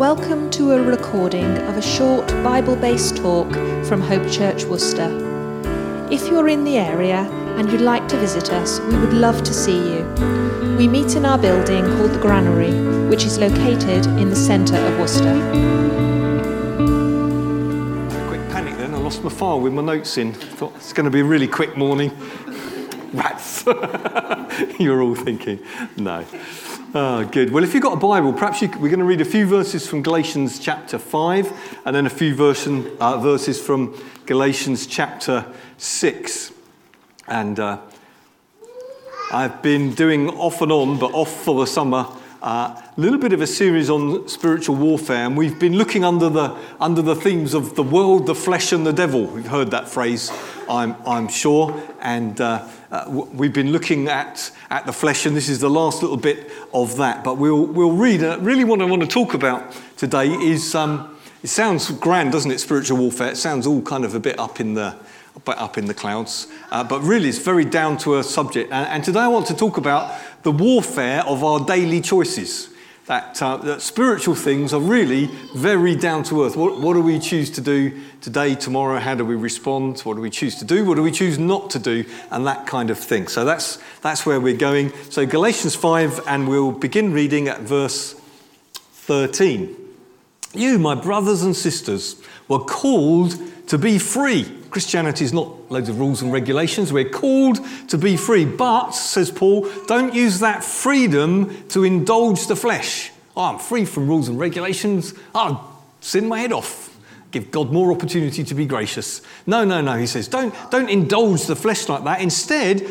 Welcome to a recording of a short Bible based talk from Hope Church Worcester. If you're in the area and you'd like to visit us, we would love to see you. We meet in our building called the Granary, which is located in the centre of Worcester. Quick panic then. I lost my file with my notes in. Thought it's going to be a really quick morning. Rats. You're all thinking, no. Oh, good. Well, if you've got a Bible, perhaps you, we're going to read a few verses from Galatians chapter 5 and then a few version, uh, verses from Galatians chapter 6. And uh, I've been doing off and on, but off for the summer, a uh, little bit of a series on spiritual warfare, and we've been looking under the, under the themes of the world, the flesh, and the devil. We've heard that phrase, I'm, I'm sure, and uh, uh, we've been looking at, at the flesh, and this is the last little bit of that. But we'll, we'll read. Uh, really, what I want to talk about today is um, it sounds grand, doesn't it? Spiritual warfare. It sounds all kind of a bit up in the, up in the clouds. Uh, but really, it's very down to a subject. And, and, today, I want to talk about the warfare of our daily choices that, uh, that spiritual things are really very down to earth. What, what do we choose to do today, tomorrow? How do we respond? What do we choose to do? What do we choose not to do? And that kind of thing. So that's, that's where we're going. So Galatians 5, and we'll begin reading at verse 13. You, my brothers and sisters, were called to be free. Christianity is not loads of rules and regulations. We're called to be free. But, says Paul, don't use that freedom to indulge the flesh. Oh, I'm free from rules and regulations. Oh, I'll sin my head off. Give God more opportunity to be gracious. No, no, no, he says, don't, don't indulge the flesh like that. Instead,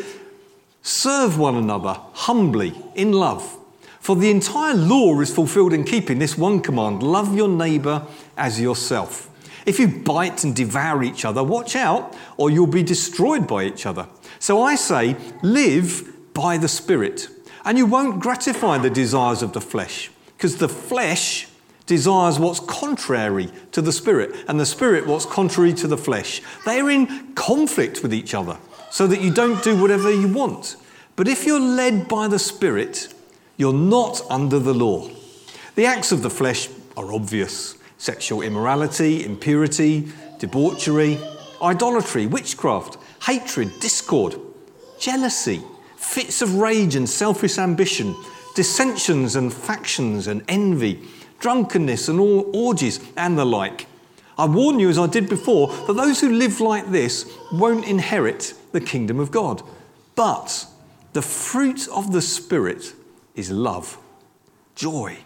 serve one another humbly in love. For the entire law is fulfilled in keeping this one command love your neighbour as yourself. If you bite and devour each other, watch out, or you'll be destroyed by each other. So I say, live by the Spirit, and you won't gratify the desires of the flesh, because the flesh desires what's contrary to the Spirit, and the Spirit what's contrary to the flesh. They are in conflict with each other, so that you don't do whatever you want. But if you're led by the Spirit, you're not under the law. The acts of the flesh are obvious sexual immorality, impurity, debauchery, idolatry, witchcraft, hatred, discord, jealousy, fits of rage and selfish ambition, dissensions and factions and envy, drunkenness and all orgies, and the like. I warn you, as I did before, that those who live like this won't inherit the kingdom of God. But the fruit of the Spirit is love, joy,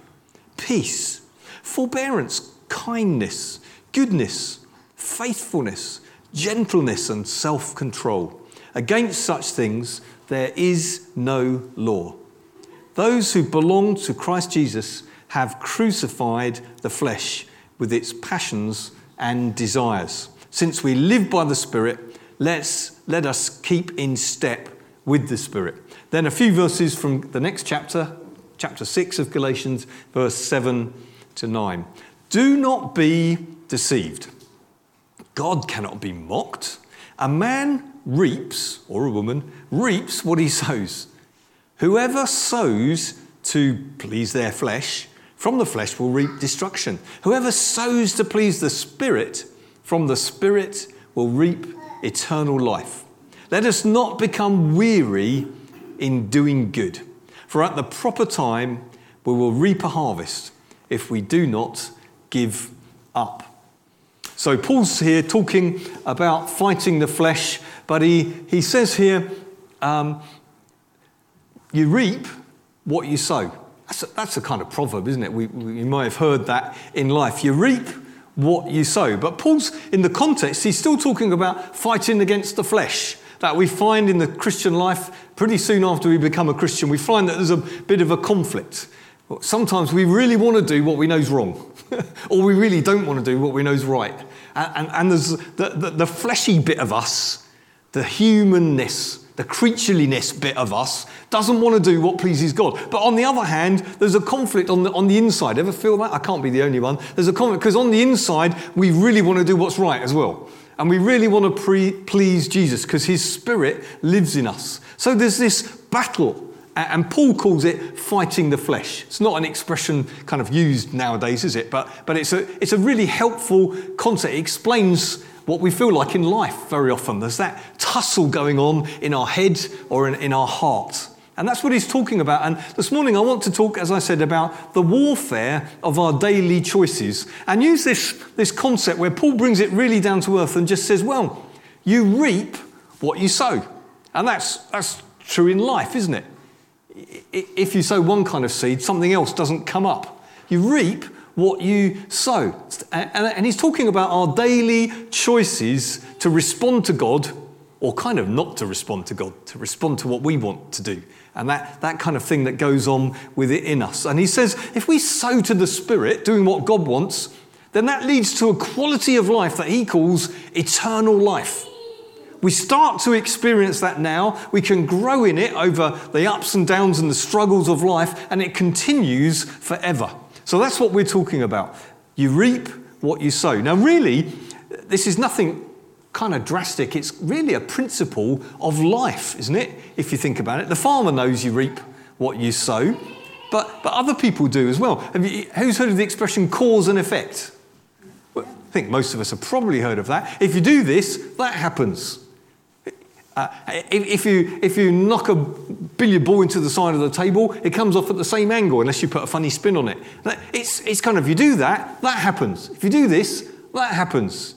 peace, forbearance kindness, goodness, faithfulness, gentleness, and self control. Against such things there is no law. Those who belong to Christ Jesus have crucified the flesh with its passions and desires. Since we live by the Spirit, let's, let us keep in step with the Spirit. Then a few verses from the next chapter, chapter 6 of Galatians, verse 7 to 9. Do not be deceived. God cannot be mocked. A man reaps, or a woman, reaps what he sows. Whoever sows to please their flesh, from the flesh will reap destruction. Whoever sows to please the Spirit, from the Spirit will reap eternal life. Let us not become weary in doing good, for at the proper time we will reap a harvest if we do not give up. So Paul's here talking about fighting the flesh, but he, he says here, um, you reap what you sow. That's a, that's a kind of proverb, isn't it? We, we, you might have heard that in life. You reap what you sow. But Paul's, in the context, he's still talking about fighting against the flesh that we find in the Christian life pretty soon after we become a Christian. We find that there's a bit of a conflict. Sometimes we really want to do what we know is wrong. or we really don't want to do what we know is right. And, and, and there's the, the, the fleshy bit of us, the humanness, the creatureliness bit of us doesn't want to do what pleases God. But on the other hand, there's a conflict on the, on the inside. Ever feel that? I can't be the only one. There's a conflict because on the inside, we really want to do what's right as well. And we really want to pre- please Jesus because his spirit lives in us. So there's this battle And Paul calls it fighting the flesh. It's not an expression kind of used nowadays, is it? But, but it's, a, it's a really helpful concept. It explains what we feel like in life very often. There's that tussle going on in our head or in, in our heart. And that's what he's talking about. And this morning I want to talk, as I said, about the warfare of our daily choices and use this, this concept where Paul brings it really down to earth and just says, well, you reap what you sow. And that's, that's true in life, isn't it? If you sow one kind of seed, something else doesn't come up. You reap what you sow. And he's talking about our daily choices to respond to God or kind of not to respond to God, to respond to what we want to do. And that, that kind of thing that goes on with it in us. And he says if we sow to the Spirit, doing what God wants, then that leads to a quality of life that he calls eternal life. We start to experience that now. We can grow in it over the ups and downs and the struggles of life, and it continues forever. So that's what we're talking about. You reap what you sow. Now, really, this is nothing kind of drastic. It's really a principle of life, isn't it? If you think about it. The farmer knows you reap what you sow, but, but other people do as well. You, who's heard of the expression cause and effect? I think most of us have probably heard of that. If you do this, that happens. Uh, if, you, if you knock a billiard ball into the side of the table, it comes off at the same angle unless you put a funny spin on it. It's, it's kind of, you do that, that happens. If you do this, that happens.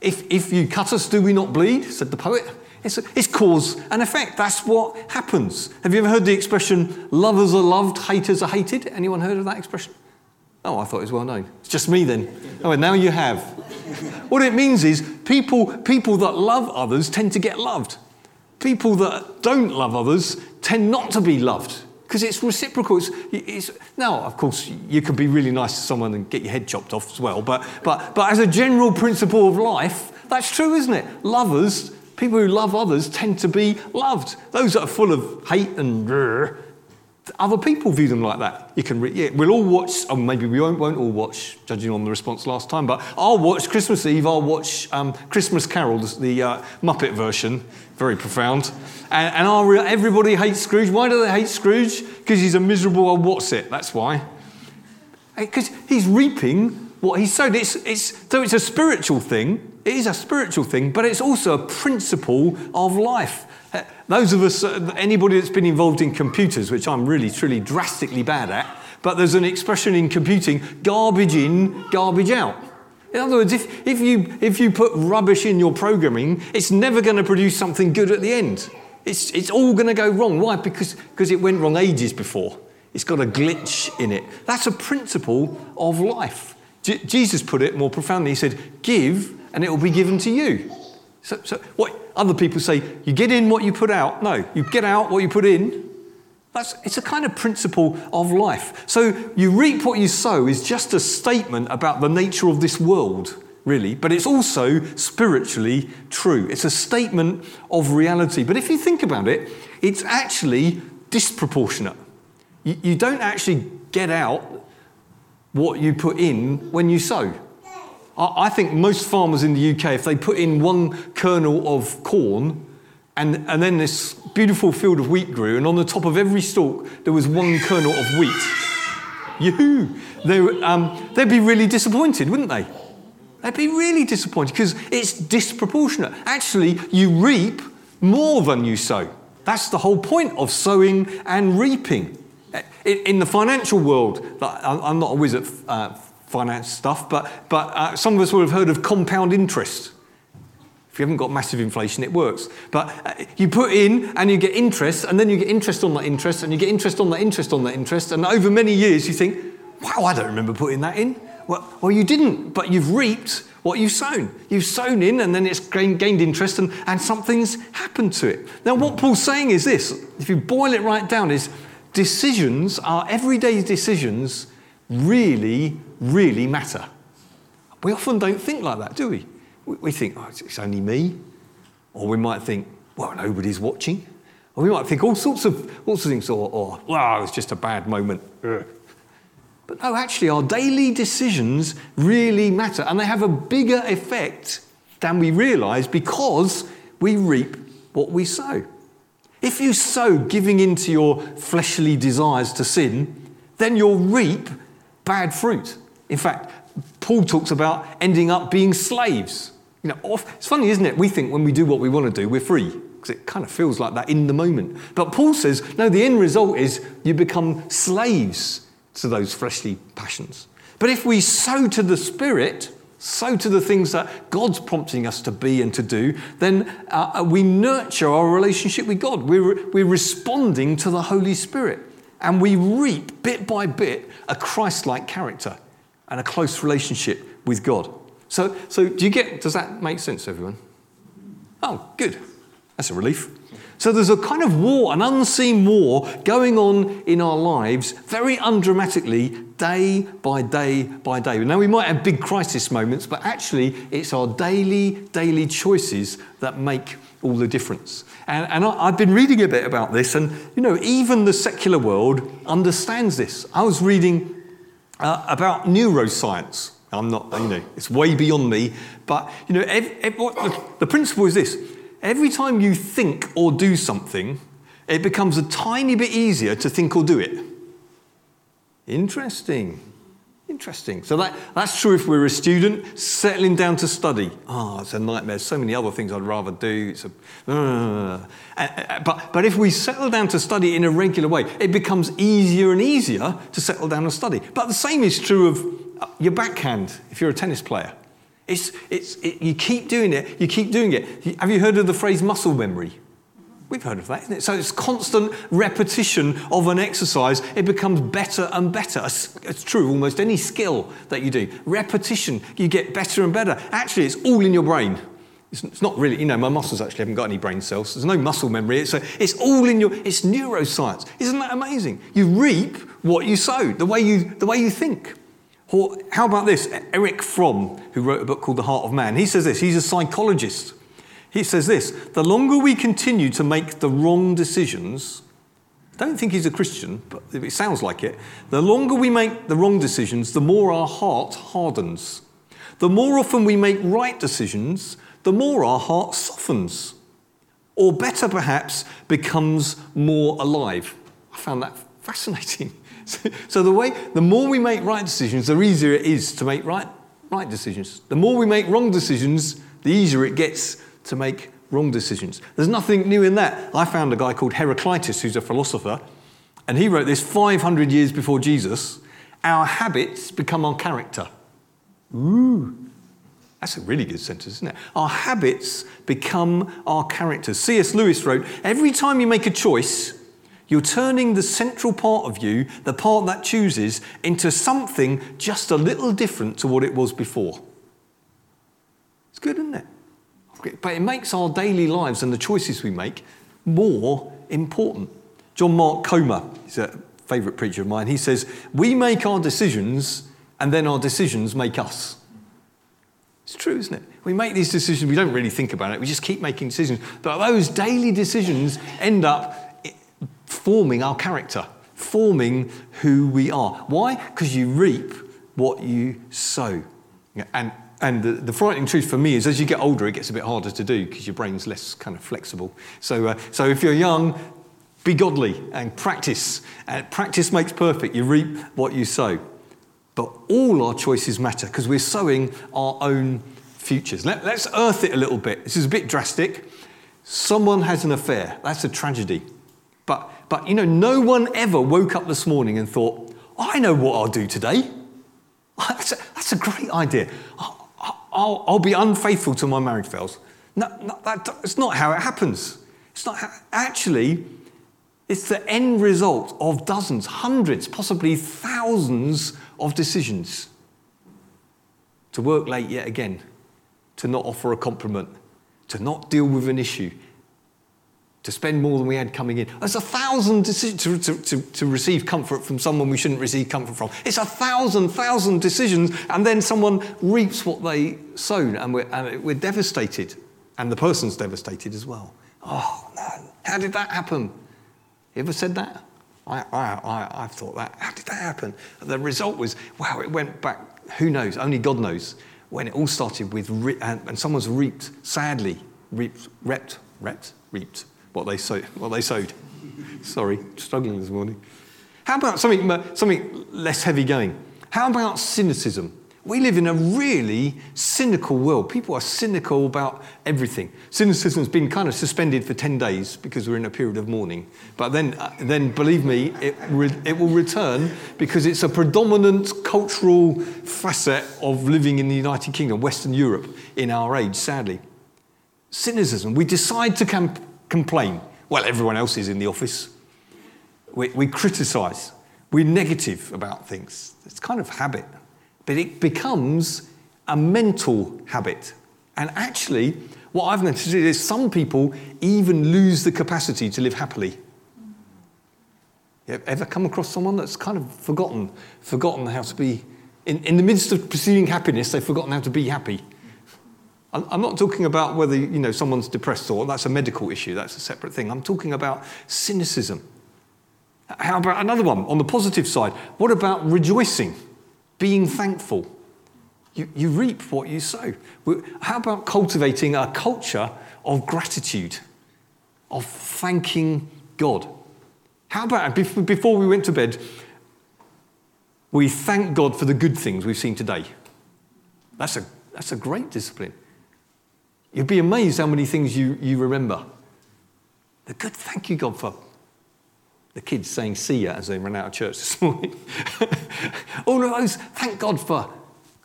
If, if you cut us, do we not bleed? said the poet. It's, it's cause and effect. That's what happens. Have you ever heard the expression, lovers are loved, haters are hated? Anyone heard of that expression? Oh, I thought it was well known. It's just me then. Oh, and now you have. What it means is people, people that love others tend to get loved. People that don't love others tend not to be loved because it's reciprocal. It's, it's, now, of course, you can be really nice to someone and get your head chopped off as well, but, but, but as a general principle of life, that's true, isn't it? Lovers, people who love others, tend to be loved. Those that are full of hate and other people view them like that. You can, re- yeah, we'll all watch, or maybe we won't, won't all watch, judging on the response last time, but I'll watch Christmas Eve, I'll watch um, Christmas Carol, the uh, Muppet version, very profound. And, and I'll re- everybody hates Scrooge. Why do they hate Scrooge? Because he's a miserable old what's it, that's why. Because he's reaping what he sowed. It's, it's, so it's a spiritual thing, it is a spiritual thing, but it's also a principle of life. Those of us, uh, anybody that's been involved in computers, which I'm really, truly drastically bad at, but there's an expression in computing garbage in, garbage out. In other words, if, if, you, if you put rubbish in your programming, it's never going to produce something good at the end. It's, it's all going to go wrong. Why? Because, because it went wrong ages before. It's got a glitch in it. That's a principle of life. J- Jesus put it more profoundly. He said, Give, and it will be given to you. So, so what other people say, you get in what you put out. No, you get out what you put in. That's, it's a kind of principle of life. So you reap what you sow is just a statement about the nature of this world, really, but it's also spiritually true. It's a statement of reality. But if you think about it, it's actually disproportionate. You, you don't actually get out what you put in when you sow. I think most farmers in the UK, if they put in one kernel of corn and, and then this beautiful field of wheat grew, and on the top of every stalk there was one kernel of wheat, yoo they, um, they'd be really disappointed, wouldn't they? They'd be really disappointed because it's disproportionate. Actually, you reap more than you sow. That's the whole point of sowing and reaping. In the financial world, I'm not a whiz at uh, finance stuff, but, but uh, some of us will have heard of compound interest. If you haven't got massive inflation, it works. But uh, you put in and you get interest, and then you get interest on that interest, and you get interest on that interest on that interest, and over many years you think, wow, I don't remember putting that in. Well, well you didn't, but you've reaped what you've sown. You've sown in, and then it's gained, interest, and, and something's happened to it. Now, what Paul's saying is this if you boil it right down, is decisions, our everyday decisions, really really matter. We often don't think like that, do we? We think, oh, it's only me. Or we might think, well, nobody's watching. Or we might think all sorts of, all sorts of things, or, or it's just a bad moment. But no, actually, our daily decisions really matter, and they have a bigger effect than we realize because we reap what we sow. If you sow giving into your fleshly desires to sin, then you'll reap bad fruit. In fact, Paul talks about ending up being slaves. You know, it's funny, isn't it? We think when we do what we want to do, we're free because it kind of feels like that in the moment. But Paul says, no, the end result is you become slaves to those fleshly passions. But if we sow to the Spirit, sow to the things that God's prompting us to be and to do, then uh, uh, we nurture our relationship with God. We're, we're responding to the Holy Spirit. And we reap bit by bit a Christ like character and a close relationship with God. So, so do you get, does that make sense, everyone? Oh, good. That's a relief. So there's a kind of war, an unseen war going on in our lives, very undramatically, day by day by day. Now, we might have big crisis moments, but actually, it's our daily, daily choices that make all the difference. And, and I, have been reading a bit about this, and you know, even the secular world understands this. I was reading uh, about neuroscience. I'm not, you know, it's way beyond me, but you know, every, every, the, the principle is this every time you think or do something, it becomes a tiny bit easier to think or do it. Interesting. Interesting. So that, that's true if we're a student settling down to study. Oh, it's a nightmare. So many other things I'd rather do. It's a, uh, uh, but, but if we settle down to study in a regular way, it becomes easier and easier to settle down and study. But the same is true of uh, your backhand if you're a tennis player. It's, it's, it, you keep doing it, you keep doing it. Have you heard of the phrase muscle memory? We've heard of that, isn't it? So it's constant repetition of an exercise. It becomes better and better. It's, true, almost any skill that you do. Repetition, you get better and better. Actually, it's all in your brain. It's, not really, you know, my muscles actually haven't got any brain cells. There's no muscle memory. A, it's all in your, it's neuroscience. Isn't that amazing? You reap what you sow, the way you, the way you think. How about this? Erich Fromm, who wrote a book called The Heart of Man, he says this. He's a psychologist. He says this the longer we continue to make the wrong decisions, don't think he's a Christian, but it sounds like it. The longer we make the wrong decisions, the more our heart hardens. The more often we make right decisions, the more our heart softens. Or better, perhaps, becomes more alive. I found that fascinating. So, the way, the more we make right decisions, the easier it is to make right, right decisions. The more we make wrong decisions, the easier it gets to make wrong decisions. There's nothing new in that. I found a guy called Heraclitus, who's a philosopher, and he wrote this 500 years before Jesus Our habits become our character. Ooh. That's a really good sentence, isn't it? Our habits become our characters. C.S. Lewis wrote Every time you make a choice, you're turning the central part of you, the part that chooses, into something just a little different to what it was before. It's good, isn't it? But it makes our daily lives and the choices we make more important. John Mark Comer, he's a favourite preacher of mine, he says, We make our decisions and then our decisions make us. It's true, isn't it? We make these decisions, we don't really think about it, we just keep making decisions. But those daily decisions end up forming our character, forming who we are. Why? Because you reap what you sow. And and the, the, frightening truth for me is as you get older, it gets a bit harder to do because your brain's less kind of flexible. So, uh, so if you're young, be godly and practice. And practice makes perfect. You reap what you sow. But all our choices matter because we're sowing our own futures. Let, let's earth it a little bit. This is a bit drastic. Someone has an affair. That's a tragedy. But, but you know, no one ever woke up this morning and thought, I know what I'll do today. That's a, that's a great idea. I'll, I'll be unfaithful to my marriage vows. No, no, that, it's not how it happens. It's not how, actually, it's the end result of dozens, hundreds, possibly thousands of decisions. To work late yet again, to not offer a compliment, to not deal with an issue, to spend more than we had coming in. There's a thousand decisions to, to, to, to, receive comfort from someone we shouldn't receive comfort from. It's a thousand, thousand decisions, and then someone reaps what they sown, and we're, and we're devastated. And the person's devastated as well. Oh, no, how did that happen? You ever said that? I, I, I, I've thought that. How did that happen? The result was, wow, it went back, who knows, only God knows, when it all started with, re- and, and someone's reaped, sadly, reaped, reaped, reaped, reaped what they, sow, what they sowed. Sorry, struggling this morning. How about something, something less heavy going? How about cynicism? We live in a really cynical world. People are cynical about everything. Cynicism's been kind of suspended for 10 days because we're in a period of mourning. But then, uh, then believe me, it, re- it will return because it's a predominant cultural facet of living in the United Kingdom, Western Europe, in our age, sadly. Cynicism. We decide to com- complain. Well, everyone else is in the office. We, we criticise. We're negative about things. It's kind of habit but it becomes a mental habit. And actually, what I've noticed is some people even lose the capacity to live happily. You ever come across someone that's kind of forgotten, forgotten how to be, in, in the midst of pursuing happiness, they've forgotten how to be happy. I'm not talking about whether you know someone's depressed or that's a medical issue, that's a separate thing. I'm talking about cynicism. How about another one on the positive side? What about rejoicing? being thankful. You, you reap what you sow. How about cultivating a culture of gratitude, of thanking God? How about before we went to bed, we thank God for the good things we've seen today? That's a, that's a great discipline. You'd be amazed how many things you, you remember. The good, thank you, God, for the kids saying see ya as they ran out of church this morning. All of those, thank God for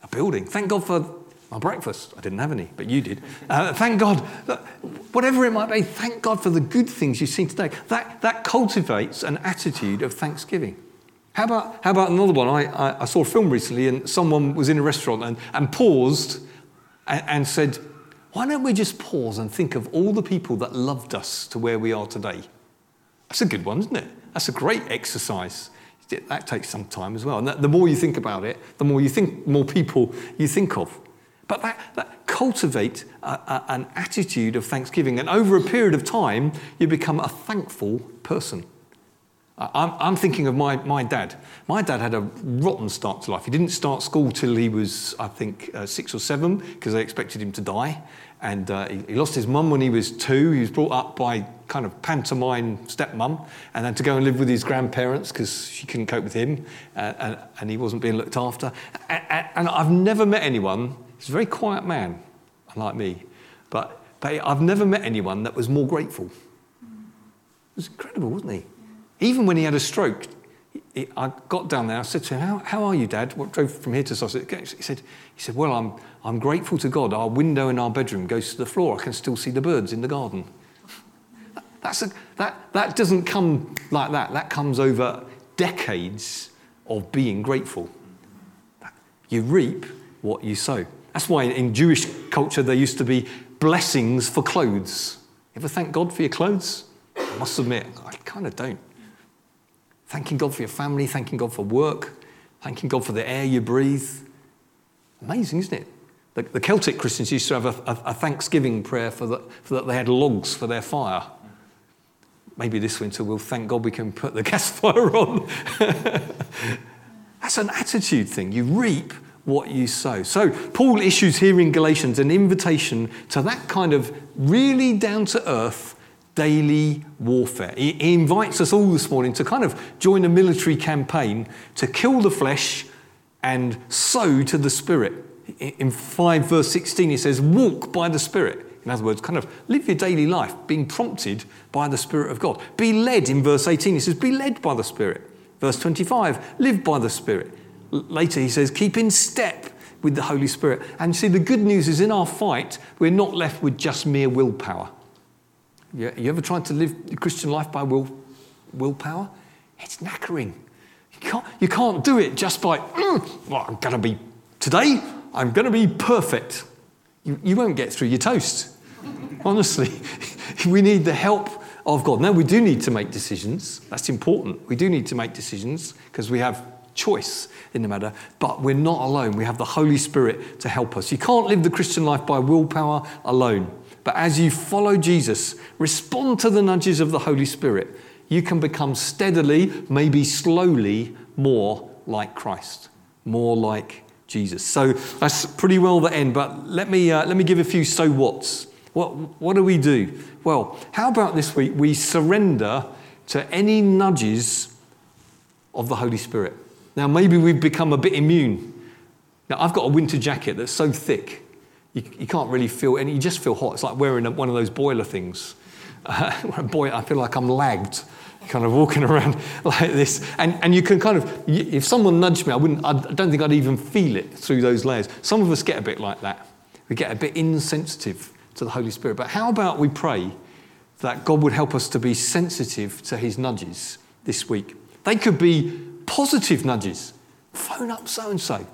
a building. Thank God for my breakfast. I didn't have any, but you did. Uh, thank God, whatever it might be, thank God for the good things you've seen today. That, that cultivates an attitude of thanksgiving. How about, how about another one? I, I, I saw a film recently and someone was in a restaurant and, and paused and, and said, Why don't we just pause and think of all the people that loved us to where we are today? That's a good one, isn't it? That's a great exercise. That takes some time as well. And the more you think about it, the more you think, more people you think of. But that, that cultivate a, a, an attitude of thanksgiving, and over a period of time, you become a thankful person. I'm, I'm, thinking of my, my dad. My dad had a rotten start to life. He didn't start school till he was, I think, uh, six or seven because they expected him to die. And uh, he, he, lost his mum when he was two. He was brought up by kind of pantomime stepmum, and then to go and live with his grandparents because she couldn't cope with him, uh, and, and, he wasn't being looked after. And, and, I've never met anyone. He's a very quiet man, unlike me, but, but I've never met anyone that was more grateful. It was incredible, wasn't he? Even when he had a stroke, I got down there. I said to him, "How, how are you, Dad? What drove from here to Sussex?" He said, "He said, well, I'm I'm grateful to God. Our window in our bedroom goes to the floor. I can still see the birds in the garden." That's a, that that doesn't come like that. That comes over decades of being grateful. You reap what you sow. That's why in Jewish culture there used to be blessings for clothes. Ever thank God for your clothes? I must admit, I kind of don't. Thanking God for your family, thanking God for work, thanking God for the air you breathe. Amazing, isn't it? The, the Celtic Christians used to have a, a, a thanksgiving prayer for, the, for that they had logs for their fire. Maybe this winter we'll thank God we can put the gas fire on. That's an attitude thing. You reap what you sow. So, Paul issues here in Galatians an invitation to that kind of really down to earth daily warfare. He, invites us all this morning to kind of join a military campaign to kill the flesh and sow to the spirit. In 5 verse 16, he says, Walk by the Spirit. In other words, kind of live your daily life being prompted by the Spirit of God. Be led in verse 18, he says, Be led by the Spirit. Verse 25, live by the Spirit. Later, he says, Keep in step with the Holy Spirit. And see, the good news is in our fight, we're not left with just mere willpower. You, you ever tried to live the Christian life by will, willpower? It's knackering. You can't, you can't do it just by, mm, well, I'm going to be, today, I'm going to be perfect. You, you won't get through your toast. Honestly, we need the help of God. Now, we do need to make decisions. That's important. We do need to make decisions because we have choice in the matter, but we're not alone. We have the Holy Spirit to help us. You can't live the Christian life by willpower alone. But as you follow Jesus, respond to the nudges of the Holy Spirit, you can become steadily, maybe slowly, more like Christ, more like Jesus. So that's pretty well the end, but let me, uh, let me give a few so whats. What, what do we do? Well, how about this week we surrender to any nudges of the Holy Spirit? Now, maybe we've become a bit immune. Now, I've got a winter jacket that's so thick, you, you can't really feel any, you just feel hot. It's like wearing a, one of those boiler things. Uh, boy, I feel like I'm lagged, kind of walking around like this. And, and you can kind of, if someone nudged me, I, wouldn't, I don't think I'd even feel it through those layers. Some of us get a bit like that. We get a bit insensitive to the Holy Spirit. But how about we pray that God would help us to be sensitive to his nudges this week? They could be positive nudges. Phone up so and so.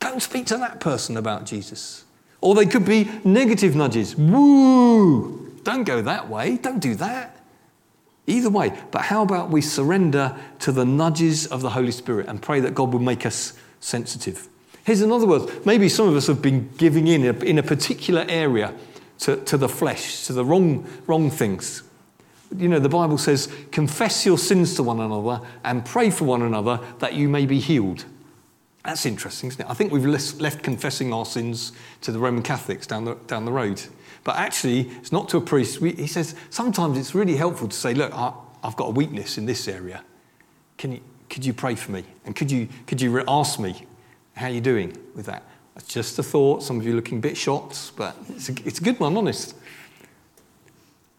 Don't speak to that person about Jesus. Or they could be negative nudges. Woo! Don't go that way. Don't do that. Either way. But how about we surrender to the nudges of the Holy Spirit and pray that God will make us sensitive? Here's another word. Maybe some of us have been giving in in a particular area to, to the flesh, to the wrong, wrong things. You know, the Bible says, confess your sins to one another and pray for one another that you may be healed. That's interesting, isn't it? I think we've left confessing our sins to the Roman Catholics down the, down the road. But actually, it's not to a priest. We, he says sometimes it's really helpful to say, Look, I, have got a weakness in this area. Can you, could you pray for me? And could you, could you ask me how you're doing with that? That's just a thought. Some of you are looking a bit shocked, but it's a, it's a good one, honest.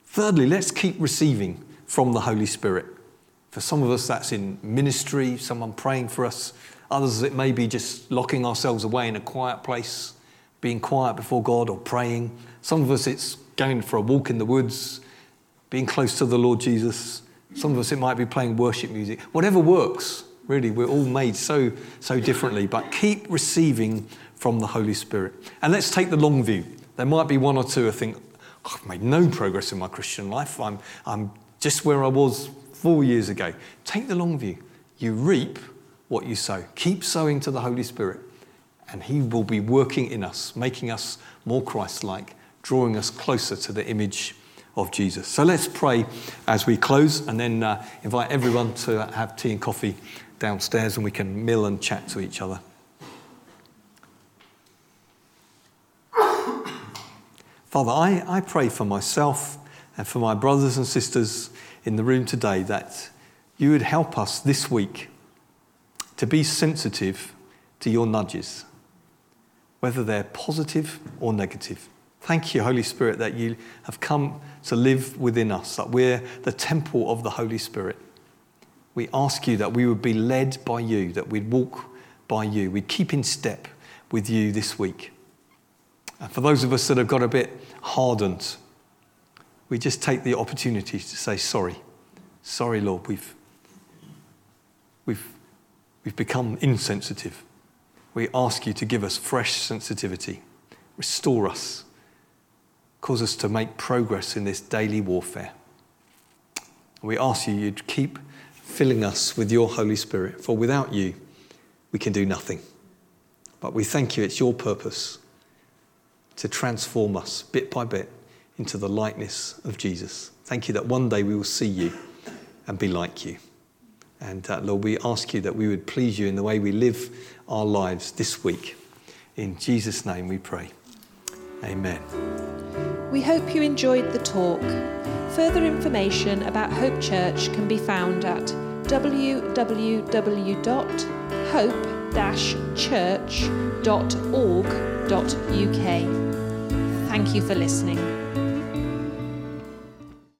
Thirdly, let's keep receiving from the Holy Spirit. For some of us, that's in ministry, someone praying for us. Others, it may be just locking ourselves away in a quiet place, being quiet before God or praying. Some of us, it's going for a walk in the woods, being close to the Lord Jesus. Some of us, it might be playing worship music. Whatever works, really. We're all made so, so differently. But keep receiving from the Holy Spirit. And let's take the long view. There might be one or two who think, oh, I've made no progress in my Christian life. I'm, I'm just where I was four years ago. Take the long view. You reap what you sow. Keep sowing to the Holy Spirit, and He will be working in us, making us more Christ like, drawing us closer to the image of Jesus. So let's pray as we close and then uh, invite everyone to have tea and coffee downstairs and we can mill and chat to each other. Father, I, I pray for myself and for my brothers and sisters in the room today that you would help us this week to be sensitive to your nudges, whether they're positive or negative. Thank you, Holy Spirit, that you have come to live within us, that we're the temple of the Holy Spirit. We ask you that we would be led by you, that we'd walk by you, we'd keep in step with you this week. And for those of us that have got a bit hardened, we just take the opportunity to say, Sorry. Sorry, Lord, we've, we've, we've become insensitive. We ask you to give us fresh sensitivity, restore us, cause us to make progress in this daily warfare. We ask you, you'd keep filling us with your Holy Spirit, for without you, we can do nothing. But we thank you, it's your purpose to transform us bit by bit into the likeness of Jesus. Thank you that one day we will see you and be like you. And uh, Lord, we ask you that we would please you in the way we live our lives this week. In Jesus' name we pray. Amen. We hope you enjoyed the talk. Further information about Hope Church can be found at www.hope-church.org.uk. Thank you for listening.